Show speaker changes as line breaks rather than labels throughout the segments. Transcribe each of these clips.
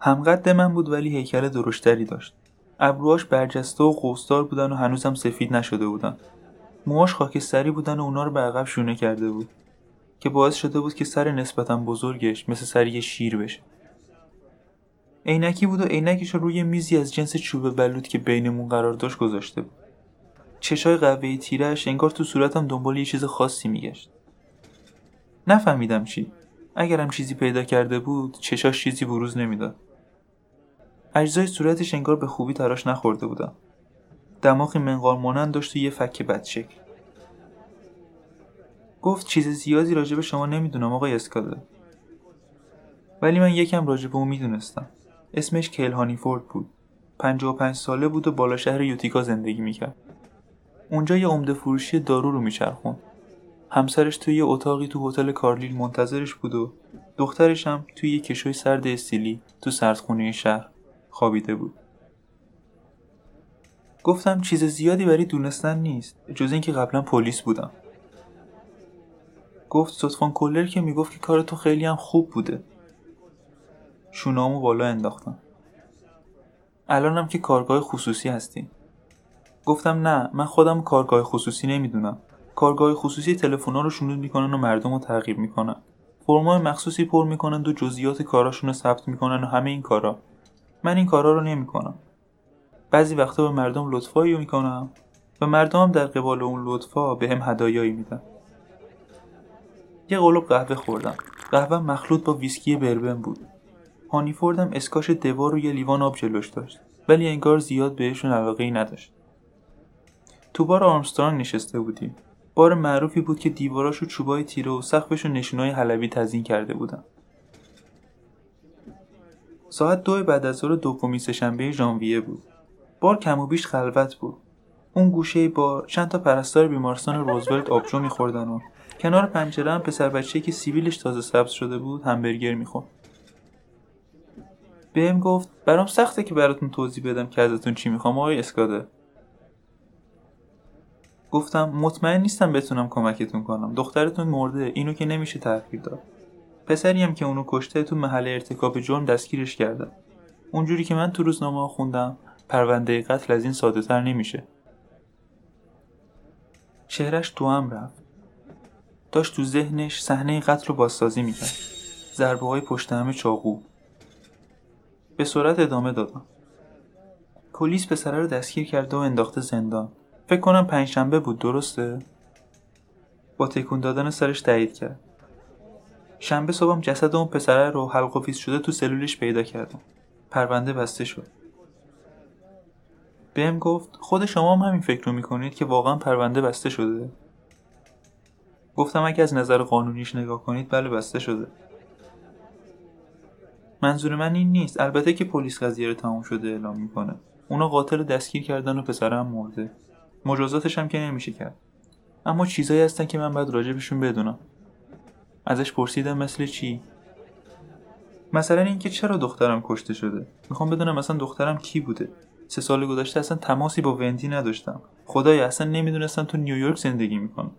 همقد من بود ولی هیکل درشتری داشت. ابروهاش برجسته و قوسدار بودن و هنوزم سفید نشده بودن. موهاش خاکستری بودن و اونا رو به عقب شونه کرده بود. که باعث شده بود که سر نسبتا بزرگش مثل سر یه شیر بشه. عینکی بود و عینکش رو روی میزی از جنس چوب بلود که بینمون قرار داشت گذاشته بود. چشای قهوه‌ای تیرش انگار تو صورتم دنبال یه چیز خاصی میگشت. نفهمیدم چی. اگرم چیزی پیدا کرده بود چشاش چیزی بروز نمی‌داد. اجزای صورتش انگار به خوبی تراش نخورده بودم دماغی منقار مانند داشت و یه فک بدشکل گفت چیز زیادی راجع به شما نمی‌دونم آقای اسکاده ولی من یکم راجع به اون می‌دونستم. اسمش کیل هانیفورد بود. 55 ساله بود و بالا شهر یوتیکا زندگی می‌کرد. اونجا یه عمده فروشی دارو رو میچرخون همسرش توی یه اتاقی تو هتل کارلیل منتظرش بود و دخترش هم توی یه کشوی سرد استیلی تو سردخونه شهر. خوابیده بود. گفتم چیز زیادی برای دونستن نیست جز اینکه قبلا پلیس بودم. گفت صدفان کلر که می‌گفت که کار تو خیلی هم خوب بوده. شونامو بالا انداختم. الانم که کارگاه خصوصی هستی گفتم نه من خودم کارگاه خصوصی نمی‌دونم. کارگاه خصوصی تلفن‌ها رو شنود می‌کنن و مردم رو تغییر می‌کنن. فرمای مخصوصی پر می‌کنن و جزئیات کاراشون رو ثبت می‌کنن و همه این کارا. من این کارا رو نمی‌کنم. بعضی وقتا به مردم لطفایی می‌کنم و مردم هم در قبال اون لطفا به هم هدایایی میدن. یه قلوب قهوه خوردم. قهوه مخلوط با ویسکی بربن بود. هانیفوردم اسکاش دوار و یه لیوان آب جلوش داشت. ولی انگار زیاد بهشون علاقه ای نداشت. تو بار آرمسترانگ نشسته بودیم. بار معروفی بود که دیواراشو چوبای تیره و سقفش و نشونای حلبی تزین کرده بودن. ساعت دو بعد از ظهر دومی سهشنبه ژانویه بود. بار کم و بیش خلوت بود. اون گوشه بار چند تا پرستار بیمارستان روزولت آبجو میخوردن و کنار پنجره هم پسر بچه که سیبیلش تازه سبز شده بود همبرگر می‌خورد. بهم گفت برام سخته که براتون توضیح بدم که ازتون چی می‌خوام آقای اسکاده گفتم مطمئن نیستم بتونم کمکتون کنم. دخترتون مرده اینو که نمیشه تغییر داد. پسری هم که اونو کشته تو محل ارتکاب جرم دستگیرش کردم اونجوری که من تو روزنامه خوندم پرونده قتل از این ساده تر نمیشه. چهرش تو هم رفت. داشت تو ذهنش صحنه قتل رو بازسازی می‌کرد. ضربه های پشت همه چاقو. به سرعت ادامه دادم پلیس پسره رو دستگیر کرده و انداخته زندان. فکر کنم پنجشنبه بود درسته؟ با تکون دادن سرش تایید کرد. شنبه صبحم جسد اون پسره رو حلق شده تو سلولش پیدا کردم. پرونده بسته شد. بهم گفت خود شما هم همین فکر رو می‌کنید که واقعا پرونده بسته شده؟ گفتم اگه از نظر قانونیش نگاه کنید بله بسته شده. منظور من این نیست. البته که پلیس قضیه رو تموم شده اعلام می‌کنه. اونا قاتل دستگیر کردن و پسرم مرده. مجازاتش هم که نمیشه کرد. اما چیزایی هستن که من باید راجبشون بدونم. ازش پرسیدم مثل چی؟ مثلا اینکه چرا دخترم کشته شده؟ می‌خوام بدونم مثلا دخترم کی بوده؟ سه سال گذشته اصلا تماسی با وندی نداشتم. خدای اصلا نمی‌دونستم تو نیویورک زندگی می‌کنم.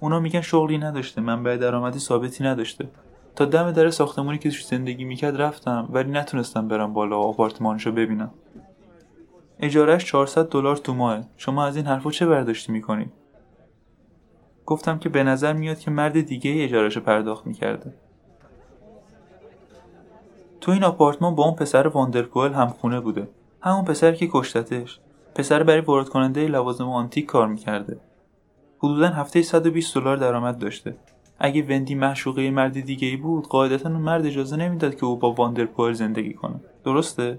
اونا میگن شغلی نداشته منبع درآمدی ثابتی نداشته. تا دم در ساختمونی که توش زندگی می‌کرد رفتم ولی نتونستم برم بالا و آپارتمانشو ببینم. اجارهش 400 دلار تو ماه شما از این حرفا چه برداشتی می‌کنید گفتم که به نظر میاد که مرد دیگه ای اجارهشو پرداخت می‌کرده. تو این آپارتمان با اون پسر واندرپوئل هم خونه بوده. همون پسر که کشتتش. پسر برای وارد کننده لوازم آنتیک کار می‌کرده. حدودا هفته 120 دلار درآمد داشته. اگه وندی معشوقه مرد دیگه ای بود قاعدتا اون مرد اجازه نمی‌داد که او با واندرپوئل زندگی کنه. درسته؟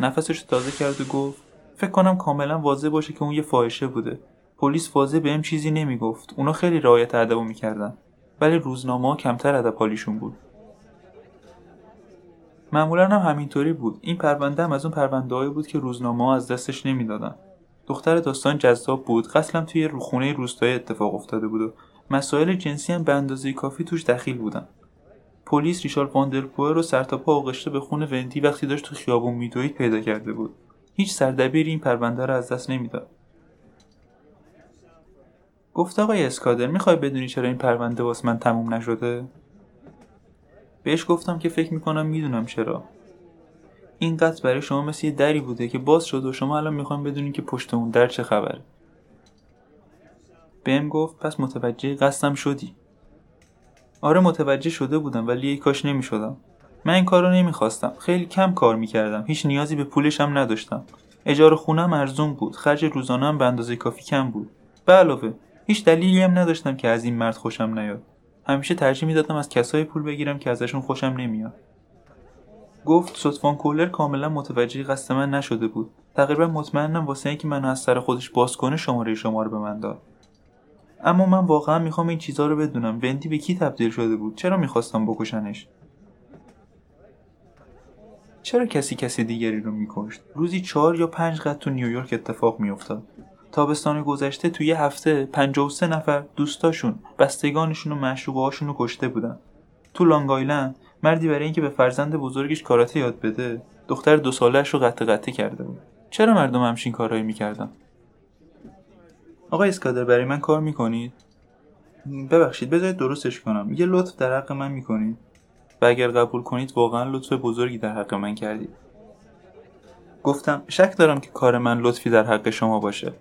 نفسش تازه کرد و گفت فکر کنم کاملا واضح باشه که اون یه فاحشه بوده. پلیس واضح بهم چیزی نمی‌گفت. اونا خیلی رعایت ادب می‌کردن. ولی روزنامه کمتر ادب حالیشون بود. معمولا هم همینطوری بود. این پرونده هم از اون پرونده بود که روزنامه ها از دستش نمی‌دادن. دختر داستان جذاب بود. قتلم توی یه خونه روستایی اتفاق افتاده بود و مسائل جنسی هم به اندازه کافی توش دخیل بودن. پلیس ریچارد واندرپوئل رو سرتاپا آغشته به خون وندی وقتی داشت تو خیابون میدوید پیدا کرده بود. هیچ سردبیری این پرونده رو از دست نمی‌داد. گفت آقای اسکادر می‌خوای بدونی چرا این پرونده واسه من تموم نشده؟ بهش گفتم که فکر می‌کنم می‌دونم چرا. این قط برای شما مثل یه دری بوده که باز شد و شما الان می‌خوام بدونین که پشت اون در چه خبره بهم گفت پس متوجه قصدم شدی. آره متوجه شده بودم ولی یک کاش نمی‌شدم. من این کار رو نمی‌خواستم. خیلی کم کار می‌کردم. هیچ نیازی به پولش هم نداشتم. اجاره خونم ارزون بود. خرج روزانه هم به اندازه کافی کم بود. به علاوه هیچ دلیلی هم نداشتم که از این مرد خوشم نیاد. همیشه ترجیح می‌دادم از کسای پول بگیرم که ازشون خوشم نمیاد. گفت صدفان کولر کاملا متوجه قصد من نشده بود. تقریبا مطمئنم واسه اینکه منو از سر خودش باز کنه شماره شما رو به من داد. اما من واقعا می‌خوام این چیزها رو بدونم. وندی به کی تبدیل شده بود؟ چرا می‌خواستم بکشنش؟ چرا کسی کسی دیگری رو میکشت؟ روزی چهار یا پنج قد تو نیویورک اتفاق میافتاد. تابستان گذشته توی یه هفته 53 نفر دوستاشون بستگانشون و معشوقهاشون رو کشته بودن. تو لانگ آیلند مردی برای اینکه به فرزند بزرگش کاراته یاد بده دختر دو سالش رو قطع قطع کرده بود. چرا مردم همچین کارهایی می‌کردن؟ آقای اسکادر برای من کار می‌کنید؟ ببخشید بذارید درستش کنم. یه لطف در حق من می‌کنید؟ و اگر قبول کنید واقعا لطف بزرگی در حق من کردید. گفتم شک دارم که کار من لطفی در حق شما باشه.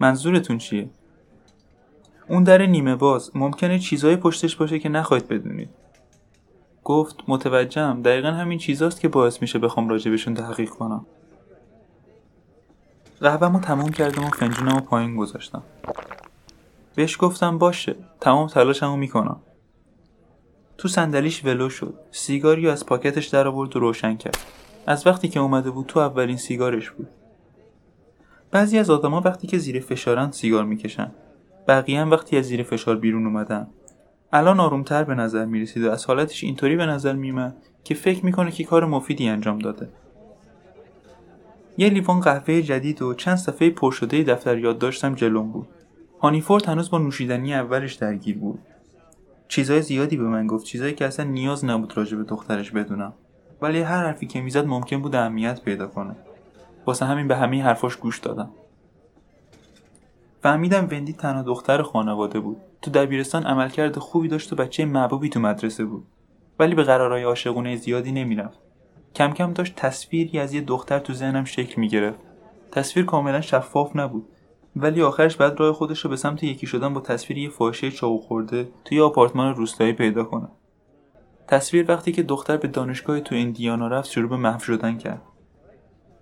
منظورتون چیه؟ اون در نیمه باز ممکنه چیزهای پشتش باشه که نخواهید بدونید. گفت متوجهم. دقیقا همین چیزاست که باعث میشه بخوام راجبشون تحقیق کنم. قهوهمو تموم کردم و فنجونمو پایین گذاشتم. بهش گفتم باشه تمام تلاشمو می‌کنم. تو صندلیش ولو شد. سیگاری از پاکتش در آورد و روشن کرد. از وقتی که اومده بود تو اولین سیگارش بود. بعضی از آدما وقتی که زیر فشارن سیگار می‌کشن. بقیه هم وقتی از زیر فشار بیرون اومدن. الان آرومتر به نظر می‌رسید و از حالتش اینطوری به نظر میمد که فکر می‌کنه که کار مفیدی انجام داده. یه لیوان قهوه جدید و چند صفحه پر شده دفتر یادداشتم جلوم بود. هانیفورد هنوز با نوشیدنی اولش درگیر بود. چیزای زیادی به من گفت چیزایی که اصلا نیاز نبود راجع به دخترش بدونم. ولی هر حرفی که می‌زد ممکن بود اهمیت پیدا کنه. واسه همین به همه حرفاش گوش دادم. فهمیدم وندی تنها دختر خانواده بود. تو دبیرستان عملکرد خوبی داشت و بچه محبوبی تو مدرسه بود. ولی به قرارهای عاشقونه زیادی نمی‌رفت. کم کم داشت تصویری از یه دختر تو ذهنم شکل می‌گرفت. تصویر کاملا شفاف نبود. ولی آخرش بعد راه خودش رو به سمت یکی شدن با تصویر یه فاحشه چاقو خورده توی آپارتمان روستایی پیدا کنه. تصویر وقتی که دختر به دانشگاه تو ایندیانا رفت شروع به محو شدن کرد.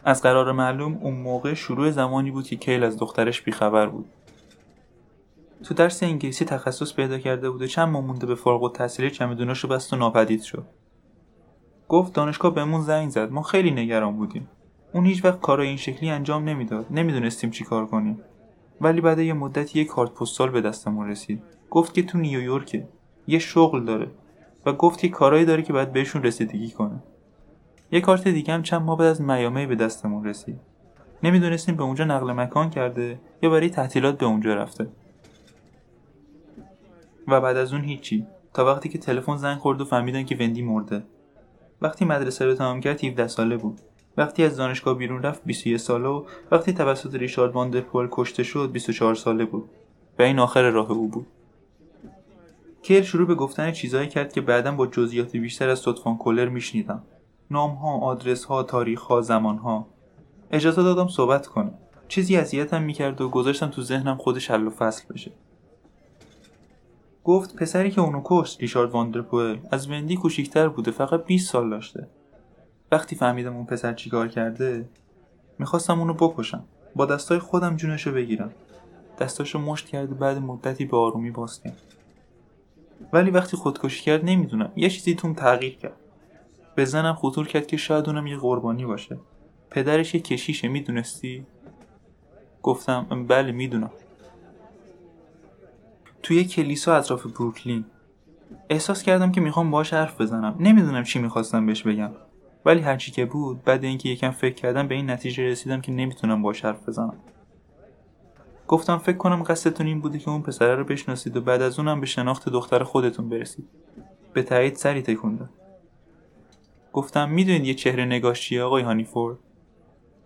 از قرار معلوم اون موقع شروع زمانی بود که کیل از دخترش بیخبر بود. تو درس انگلیسی تخصص پیدا کرده بود و چند ماه مونده به فارغ التحصیلی چمدوناشو بست و ناپدید شد. گفت دانشگاه بهمون زنگ زد. ما خیلی نگران بودیم. اون هیچ وقت کارای این شکلی انجام نمی‌داد. نمی‌دونستیم چی کار کنیم. ولی بعد یه مدتی یه کارت پستال به دستمون رسید. گفت که تو نیویورکه. یه شغل داره. و گفت که کارایی داره که باید بهشون رسیدگی کنه. یه کارت دیگه هم چند ماه بعد از میامی به دستمون رسید. نمی‌دونستیم به اونجا نقل مکان کرده یا برای تعطیلات به اونجا رفته. و بعد از اون هیچی. تا وقتی که تلفن زنگ خورد و فهمیدن که وندی مرده. وقتی مدرسه رو تمام کرد 17 ساله بود. وقتی از دانشگاه بیرون رفت 21 ساله و وقتی توسط ریشارد واندرپول کشته شد 24 ساله بود. و این آخر راه او بود. کیل شروع به گفتن چیزهایی کرد که بعدا با جزئیات بیشتر از صدفان کلر میشنیدم. نام ها آدرس ها تاریخ ها زمان ها اجازه دادم صحبت کنه چیزی اذیتم می‌کرد و گذاشتم تو ذهنم خودش حل و فصل بشه. گفت پسری که اونو کشت ریشارد واندرپوئل از وندی کوچیکتر بوده فقط 20 سال داشته. وقتی فهمیدم اون پسر چیکار کرده می‌خواستم اونو بکشم. با دستای خودم جونشو بگیرم. دستاشو مشت کرد و بعد مدتی به آرومی باز کرد ولی وقتی خودکشی کرد نمی‌دونم. یه چیزی توم تغییر کرد. به زنم خطور کرد که شاید اونم یه قربانی باشه. پدرش یه کشیشه می‌دونستی؟ گفتم بله می‌دونم. توی کلیسا اطراف بروکلین. احساس کردم که می‌خوام باش حرف بزنم. نمی‌دونم چی می‌خواستم بهش بگم. ولی هرچی که بود بعد اینکه یکم فکر کردم به این نتیجه رسیدم که نمی‌تونم باش حرف بزنم. گفتم فکر کنم قصدتون این بوده که اون پسره رو بشناسید و بعد از اونم به شناخت دختر خودتون برسید. به تایید سری تکون گفتم می‌دونید یه چهره نگاش چیه آقای هانیفورد؟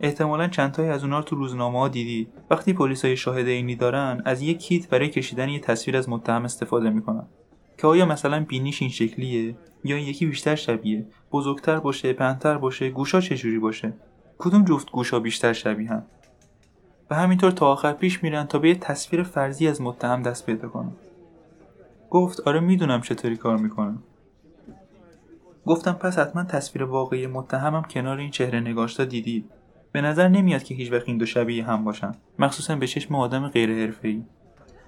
احتمالا چندتایی از اونها رو تو روزنامه ها دیدید. وقتی پلیس های شاهد اینی دارن از یه کیت برای کشیدن یه تصویر از متهم استفاده می‌کنن. که آیا مثلا بینیش این شکلیه؟ یا این یکی بیشتر شبیه؟ بزرگتر باشه پنتر باشه گوشا چجوری باشه؟ کدوم جفت گوشا بیشتر شبیه هم و همینطور تا آخر پیش میرن تا به یه تصویر فرضی از متهم دست پیدا کنن. گفت آره می‌دونم چطوری کار می‌کنم گفتم پس حتما تصویر واقعی متهمم کنار این چهره نگاشتا دیدید به نظر نمیاد که هیچ وقت این دو شبیه هم باشن. مخصوصا به چشم آدم غیر حرفه‌ای.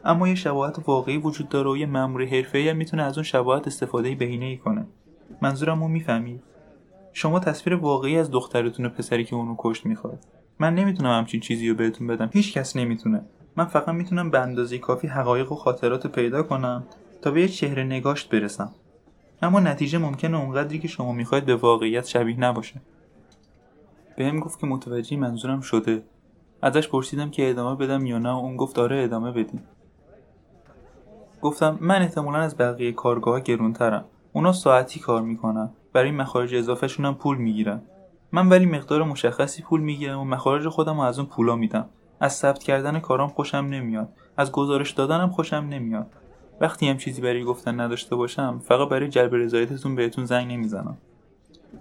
اما یه شباهت واقعی وجود داره و یه مأمور حرفه‌ای هم می‌تونه از اون شباهت استفاده بهینه کنه. منظورم رو می‌فهمید شما تصویر واقعی از دخترتون و پسری که اونو کشت می‌خواد. من نمی‌تونم همچین چیزی رو بهتون بدم. هیچ کس نمی‌تونه. من فقط می‌تونم به اندازه کافی حقایق و خاطرات پیدا کنم تا به یه چهره نگاشت برسم. اما نتیجه ممکنه اونقدری که شما می‌خواید به واقعیت شبیه نباشه. بهم گفت که متوجه منظورم شده. ازش پرسیدم که ادامه بدم یا نه و اون گفت آره ادامه بدیم. گفتم من احتمالا از بقیه کارگاه گرونترم. اونا ساعتی کار می‌کنن. برای مخارج اضافه هم پول می‌گیرن. من ولی مقدار مشخصی پول می‌گیرم و مخارج خودم از اون پولا میدم. از ثبت کردن کارام خوشم نمیاد. از گزارش دادنم خوشم نمیاد. وقتی هم چیزی برای گفتن نداشته باشم فقط برای جلب رضایتتون بهتون زنگ نمی‌زنم.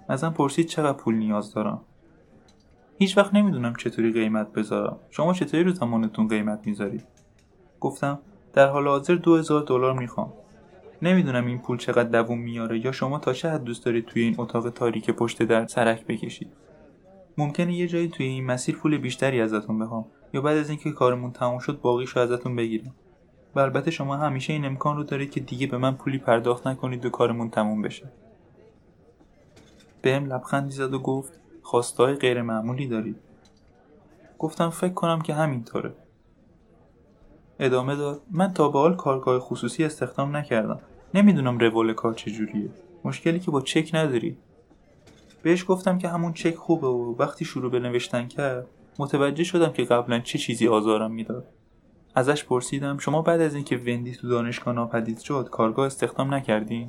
ازم پرسید چقدر پول نیاز دارم. هیچ وقت نمی‌دونم چطوری قیمت بذارم. شما چطوری رو زمانتون قیمت می‌ذارید؟ گفتم در حال حاضر دو هزار دلار می‌خوام. نمی‌دونم این پول چقدر دووم میاره یا شما تا چه حد دوست دارید توی این اتاق تاریک پشت در سرک بکشید. ممکنه یه جایی توی این مسیر پول بیشتری ازتون بخوام یا بعد از اینکه کارمون تموم شد باقیشو ازتون بگیرم. و البته شما همیشه این امکان رو دارید که دیگه به من پولی پرداخت نکنید و کارمون تموم بشه. بهم لبخندی زد و گفت خواستای غیر معمولی دارید. گفتم فکر کنم که همینطوره. ادامه داد من تا به حال کارگاه خصوصی استخدام نکردم. نمی‌دونم روال کار چجوریه. مشکلی که با چک نداری. بهش گفتم که همون چک خوبه و وقتی شروع به نوشتن کرد متوجه شدم که قبلا چه چیزی آزارم می‌داد. ازش پرسیدم شما بعد از اینکه وندی تو دانشگاه ناپدید شد کارگاه استخدام نکردین؟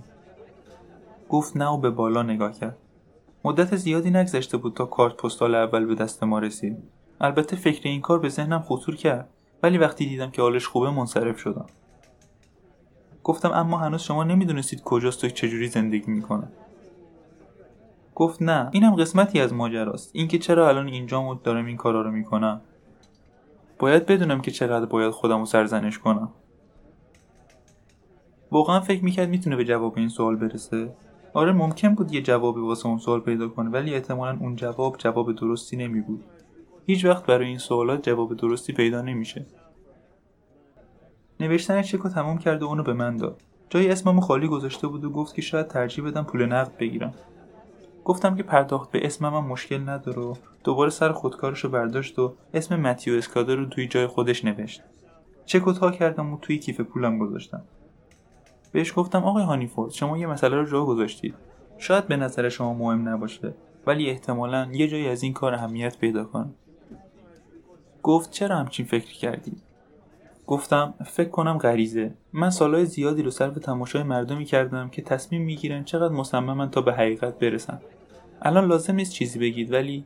گفت نه و به بالا نگاه کرد. مدت زیادی نگذشته بود تا کارت پستال اول به دست ما رسید. البته فکر این کار به ذهنم خطور کرد ولی وقتی دیدم که حالش خوبه منصرف شدم. گفتم اما هنوز شما نمی‌دونستید کجاست و چجوری زندگی می‌کنه گفت نه اینم قسمتی از ماجراست. اینکه چرا الان اینجا دارم این کارا رو می‌کنم. باید بدونم که چقدر باید خودم رو سرزنش کنم. واقعا فکر می‌کرد می‌تونه به جواب این سوال برسه. آره ممکن بود یه جوابی واسه اون سوال پیدا کنه ولی احتمالا اون جواب جواب درستی نمی بود هیچ وقت برای این سوالات جواب درستی پیدا نمیشه. نوشتن چک رو تمام کرد و اونو به من داد. جای اسممو خالی گذاشته بود و گفت که شاید ترجیح بدم پول نقد بگیرم. گفتم که پرداخت به اسمم هم مشکل نداره و دوباره سر خودکارش رو برداشت و اسم متیو اسکادر رو توی جای خودش نوشت. چک تا کردم و توی کیف پولم گذاشتم. بهش گفتم آقای هانیفورد شما یه مسئله رو جا گذاشتید. شاید به نظر شما مهم نباشه ولی احتمالا یه جایی از این کار اهمیت پیدا کنه. گفت چرا همچین فکر کردید گفتم فکر کنم غریزه. من سالهای زیادی رو صرف تماشای مردمی کردم که تصمیم می‌گیرن چقدر مصممن تا به حقیقت برسن. الان لازم نیست چیزی بگید ولی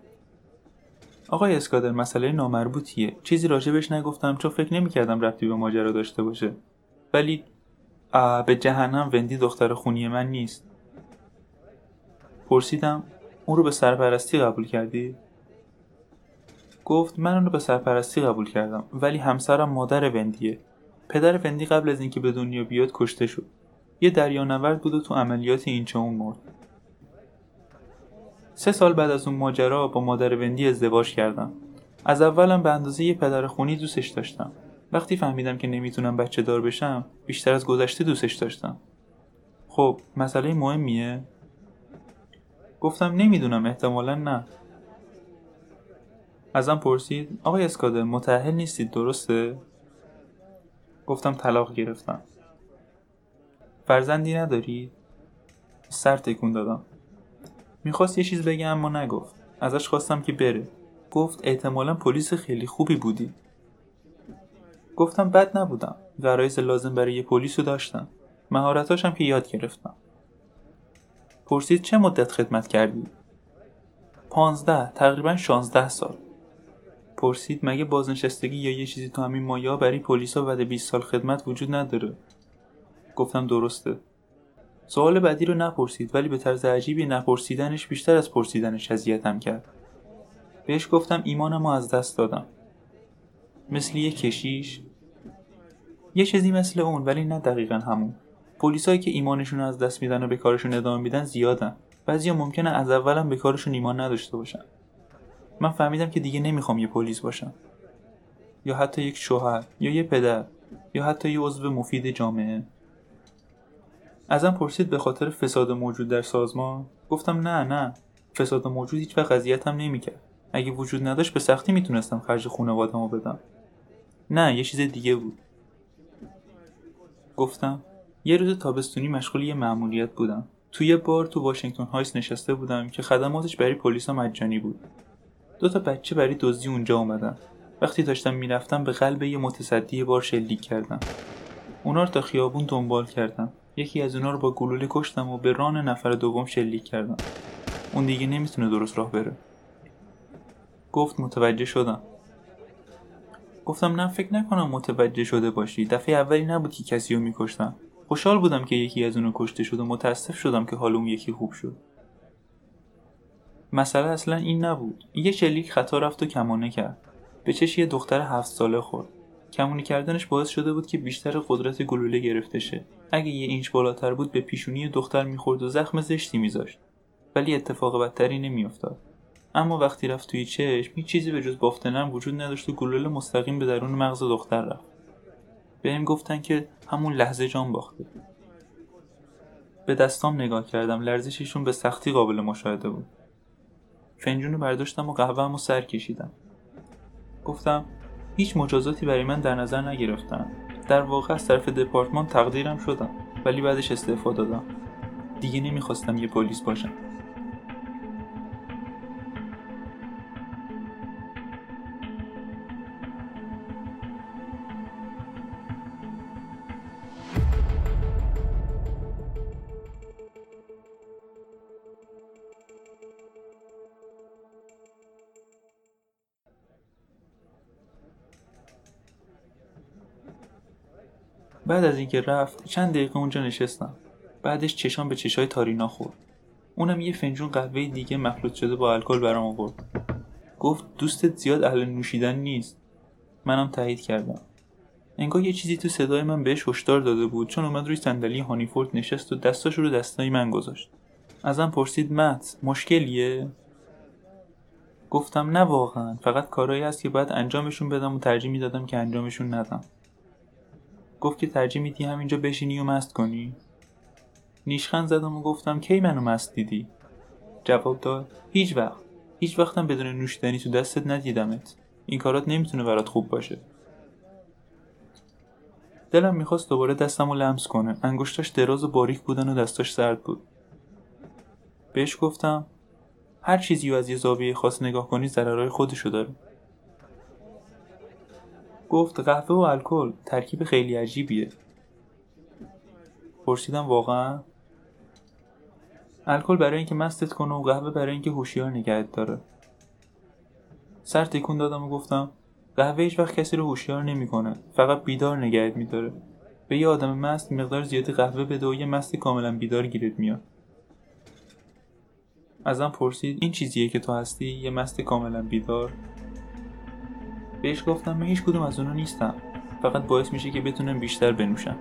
آقای اسکادر مسئله نامربوطیه. چیزی راجبش نگفتم چون فکر نمی‌کردم رفتی به ماجرا داشته باشه. ولی به جهنم وندی دختر خونی من نیست. پرسیدم اون رو به سرپرستی قبول کردی؟ گفت من اون رو به سرپرستی قبول کردم ولی همسرم مادر وندیه. پدر وندی قبل از اینکه به دنیا بیاد کشته شد. یه دریانورد بود و تو عملیات اون مرد. سه سال بعد از اون ماجرا با مادر وندی ازدواج کردم. از اولم به اندازه یه پدر خونی دوستش داشتم. وقتی فهمیدم که نمی‌تونم بچه دار بشم بیشتر از گذشته دوستش داشتم. خب مسئله مهمیه؟ گفتم نمی‌دونم احتمالا نه. ازم پرسید آقای اسکادر متأهل نیستید درسته؟ گفتم طلاق گرفتم. فرزندی نداری؟ سر تکون دادم. می‌خواست یه چیز بگه اما نگفت. ازش خواستم که بره. گفت احتمالا پلیس خیلی خوبی بودی. گفتم بد نبودم. غرایز لازم برای یه پلیس رو داشتم. مهارتاشم که یاد گرفتم. پرسید چه مدت خدمت کردی؟ پانزده تقریبا شانزده سال. پرسید مگه بازنشستگی یا یه چیزی تو همین مایا برای پلیسا بعد 20 سال خدمت وجود نداره؟ گفتم درسته. سوال بعدی رو نپرسید ولی به طرز عجیبی نپرسیدنش بیشتر از پرسیدنش اذیتم کرد. بهش گفتم ایمانم از دست دادم. مثل یه کشیش؟ یه چیزی مثل اون ولی نه دقیقا همون. پلیسایی که ایمانشون از دست میدن و به کارشون ادامه میدن زیادن. بعضیا ممکنه از اولم به کارشون ایمان نداشته باشن. من فهمیدم که دیگه نمی‌خوام یه پلیس باشم. یا حتی یک شوهر یا یه پدر یا حتی یه عضو مفید جامعه. ازم پرسید به خاطر فساد موجود در سازمان؟ گفتم نه نه. فساد موجود هیچ وقت اذیتم نمی‌کرد. اگه وجود نداشت به سختی می‌تونستم خرج خانواده‌مو بدم. نه یه چیز دیگه بود. گفتم یه روز تابستونی مشغول یه مأموریت بودم. توی بار تو واشنگتن هایس نشسته بودم که خدماتش برای پلیسا مجانی بود. دو تا بچه برای دزدی اونجا اومدن. وقتی داشتم می‌رفتم به قلب یه متصدی بار شلیک کردم. اونا رو تا خیابون دنبال کردم. یکی از اونا رو با گلوله کشتم و به ران نفر دوم شلیک کردم. اون دیگه نمی‌تونه درست راه بره. گفت متوجه شدم. گفتم نه فکر نکنم متوجه شده باشی. دفعه اولی نبود که کسی رو میکشتم. خوشحال بودم که یکی از اونو کشته شد و متاسف شدم که حال اون یکی خوب شد. مسئله اصلا این نبود. یه شلیک خطا رفت و کمانه کرد. به چش یه دختر هفت ساله خورد. کمونی کردنش باعث شده بود که بیشتر قدرت گلوله گرفته شه اگه یه اینچ بالاتر بود به پیشونی دختر می‌خورد و زخم زشتی میذاشت. ولی اتفاق بدتری نمیافتاد. اما وقتی رفت توی چشم هیچ چیزی به جز بافتنم وجود نداشت و گلوله مستقیم به درون مغز دختر رفت. بهم گفتن که همون لحظه جان باخته. به دستام نگاه کردم. لرزششون به سختی قابل مشاهده بود. فنجون رو برداشتم و قهوه‌مو سر کشیدم. گفتم هیچ مجازاتی برای من در نظر نگرفتن. در واقع از طرف دپارتمان تقدیرم شدم ولی بعدش استعفا دادم. دیگه نمی‌خواستم یه پلیس باشم. بعد از اینکه رفت چند دقیقه اونجا نشستم. بعدش چشام به چشای تارینا خورد. اونم یه فنجون قهوه دیگه مخلوط شده با الکل برام آورد. گفت دوستت زیاد اهل نوشیدن نیست. منم تایید کردم. انگار یه چیزی تو صدای من بهش هشدار داده بود چون اومد روی صندلی هانیفورد نشست و دستاش رو دستای من گذاشت. ازم پرسید مت مشکلیه؟ گفتم نه واقعا. فقط کارهایی هست که باید انجامشون بدم و ترجیح می‌دادم که انجامشون ندم. گفت که ترجیح میدی همینجا بشینی و مست کنی. نیشخند زدم و گفتم کی منو مست دیدی؟ جواب داد هیچ وقت. هیچ وقتم بدون نوشیدنی تو دستت ندیدمت. این کارات نمی‌تونه برات خوب باشه. دلم می‌خواست دوباره دستم رو لمس کنه. انگشتاش دراز و باریک بودن و دستاش سرد بود. بهش گفتم هر چیزی رو از یه زاویه خاص نگاه کنی ضررهای خودشو داره. گفت قهوه و الکل. ترکیب خیلی عجیبیه. پرسیدم واقعا؟ الکل برای اینکه مستت کنه و قهوه برای اینکه هوشیار نگهت داره. سر تکون دادم و گفتم قهوه هیچ وقت کسی رو هوشیار نمی‌کنه. فقط بیدار نگهت میداره. به یه آدم مست مقدار زیادی قهوه بده و یه مست کاملا بیدار گیرت میاد. ازم پرسید این چیزیه که تو هستی؟ یه مست کاملا بیدار. بهش گفتم من هیچ کدوم از اونا نیستم. فقط باعث میشه که بتونم بیشتر بنوشم.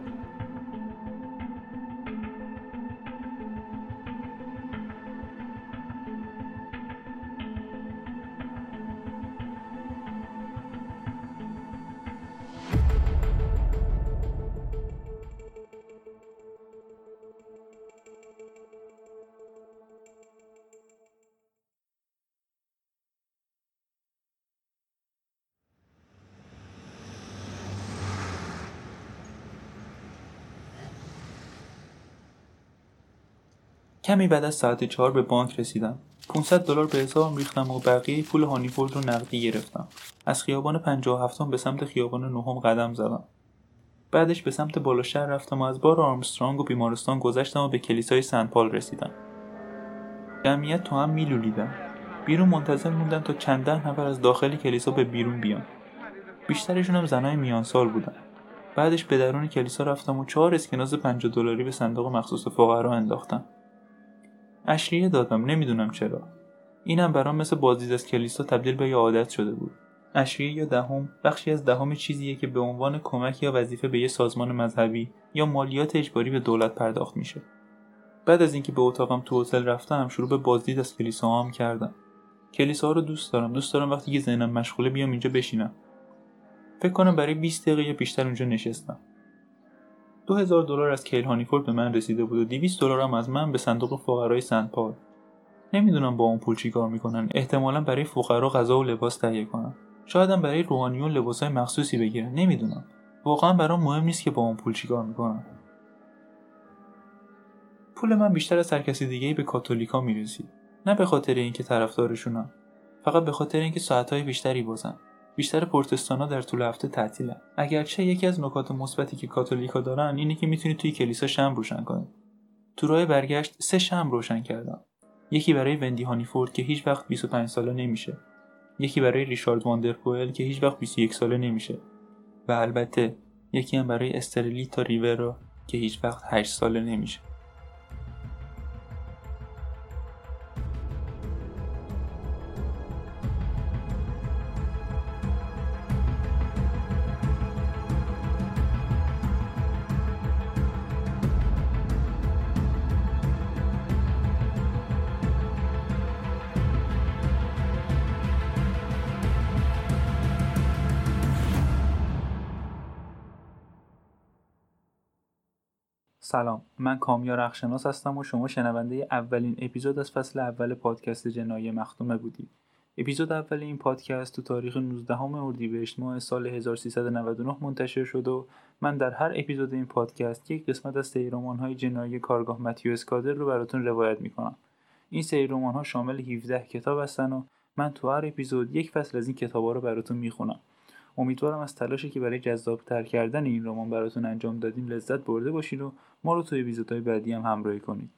کمی بعد از ساعت چهار به بانک رسیدم. 500 دلار به حسابم ریختم و بقیه پول هانیفورد رو نقدی گرفتم. از خیابان 57 به سمت خیابان نهم قدم زدم. بعدش به سمت بالا شهر رفتم و از بار آرمسترانگ و بیمارستان گذشتم و به کلیسای سن پال رسیدم. جمعیت تو هم میلولیدم. بیرون منتظر موندم تا چند نفر از داخل کلیسا به بیرون بیان. بیشترشون هم زنای میان سال بودن. بعدش به درون کلیسا رفتم و چهار اسکناس 50 دلاری به صندوق مخصوص فقرا انداختم. اشریه دادم نمی‌دونم چرا. اینم برام مثل بازدید از کلیسا تبدیل به یه عادت شده بود. اشریه یا دهم بخشی از دهم چیزیه که به عنوان کمک یا وظیفه به یه سازمان مذهبی یا مالیات اجباری به دولت پرداخت میشه. بعد از اینکه به اتاقم تو هتل رفتم شروع به بازدید از کلیسا هم کردم. کلیسا رو دوست دارم. دوست دارم وقتی که ذهنم مشغوله بیام اینجا بشینم. فکر کنم برای 20 دقیقه یا بیشتر اونجا نشستم. 2000 دلار از کیل هانیفورد به من رسیده بود و 200 دلار هم از من به صندوق فقرای سنت پال. نمی‌دونم با اون پول چیکار می‌کنن. احتمالا برای فقرا غذا و لباس تهیه کنن. شاید هم برای روحانیون لباسای مخصوصی بگیرن. نمی‌دونم. واقعا برام مهم نیست که با اون پول چیکار می‌کنن. پول من بیشتر از هر کسی دیگه به کاتولیکا می‌رسید. نه به خاطر اینکه طرفدارشونم. فقط به خاطر اینکه ساعتهای بیشتری بازن بیشتر پروتستانا در طول هفته تعطیلن. اگرچه یکی از نکات مثبتی که کاتولیکا دارن اینه که می‌تونی توی کلیسا شم روشن کنی تو راه برگشت سه شم روشن کردم. یکی برای وندی هانیفورد که هیچ وقت 25 ساله نمیشه. یکی برای ریشارد واندرپوئل که هیچ وقت 21 ساله نمیشه. و البته یکی هم برای استرلیتا ریورا که هیچ وقت 8 ساله نمیشه. سلام من کامیار رخشناس هستم و شما شنونده اولین اپیزود از فصل اول پادکست جنایی مختومه بودید. اپیزود اول این پادکست تو تاریخ 19 اردیبهشت ماه سال 1399 منتشر شد و من در هر اپیزود این پادکست یک قسمت از های جنایی کارگاه متیو اسکادر رو براتون روایت می‌کنم. این سری ها شامل 17 کتاب هستن و من تو هر اپیزود یک فصل از این کتابا رو براتون می‌خونم. امیدوارم از تلاشی که برای جذابتر کردن این رمان براتون انجام دادیم لذت برده باشید و ما رو توی اپیزودهای بعدی هم همراهی کنید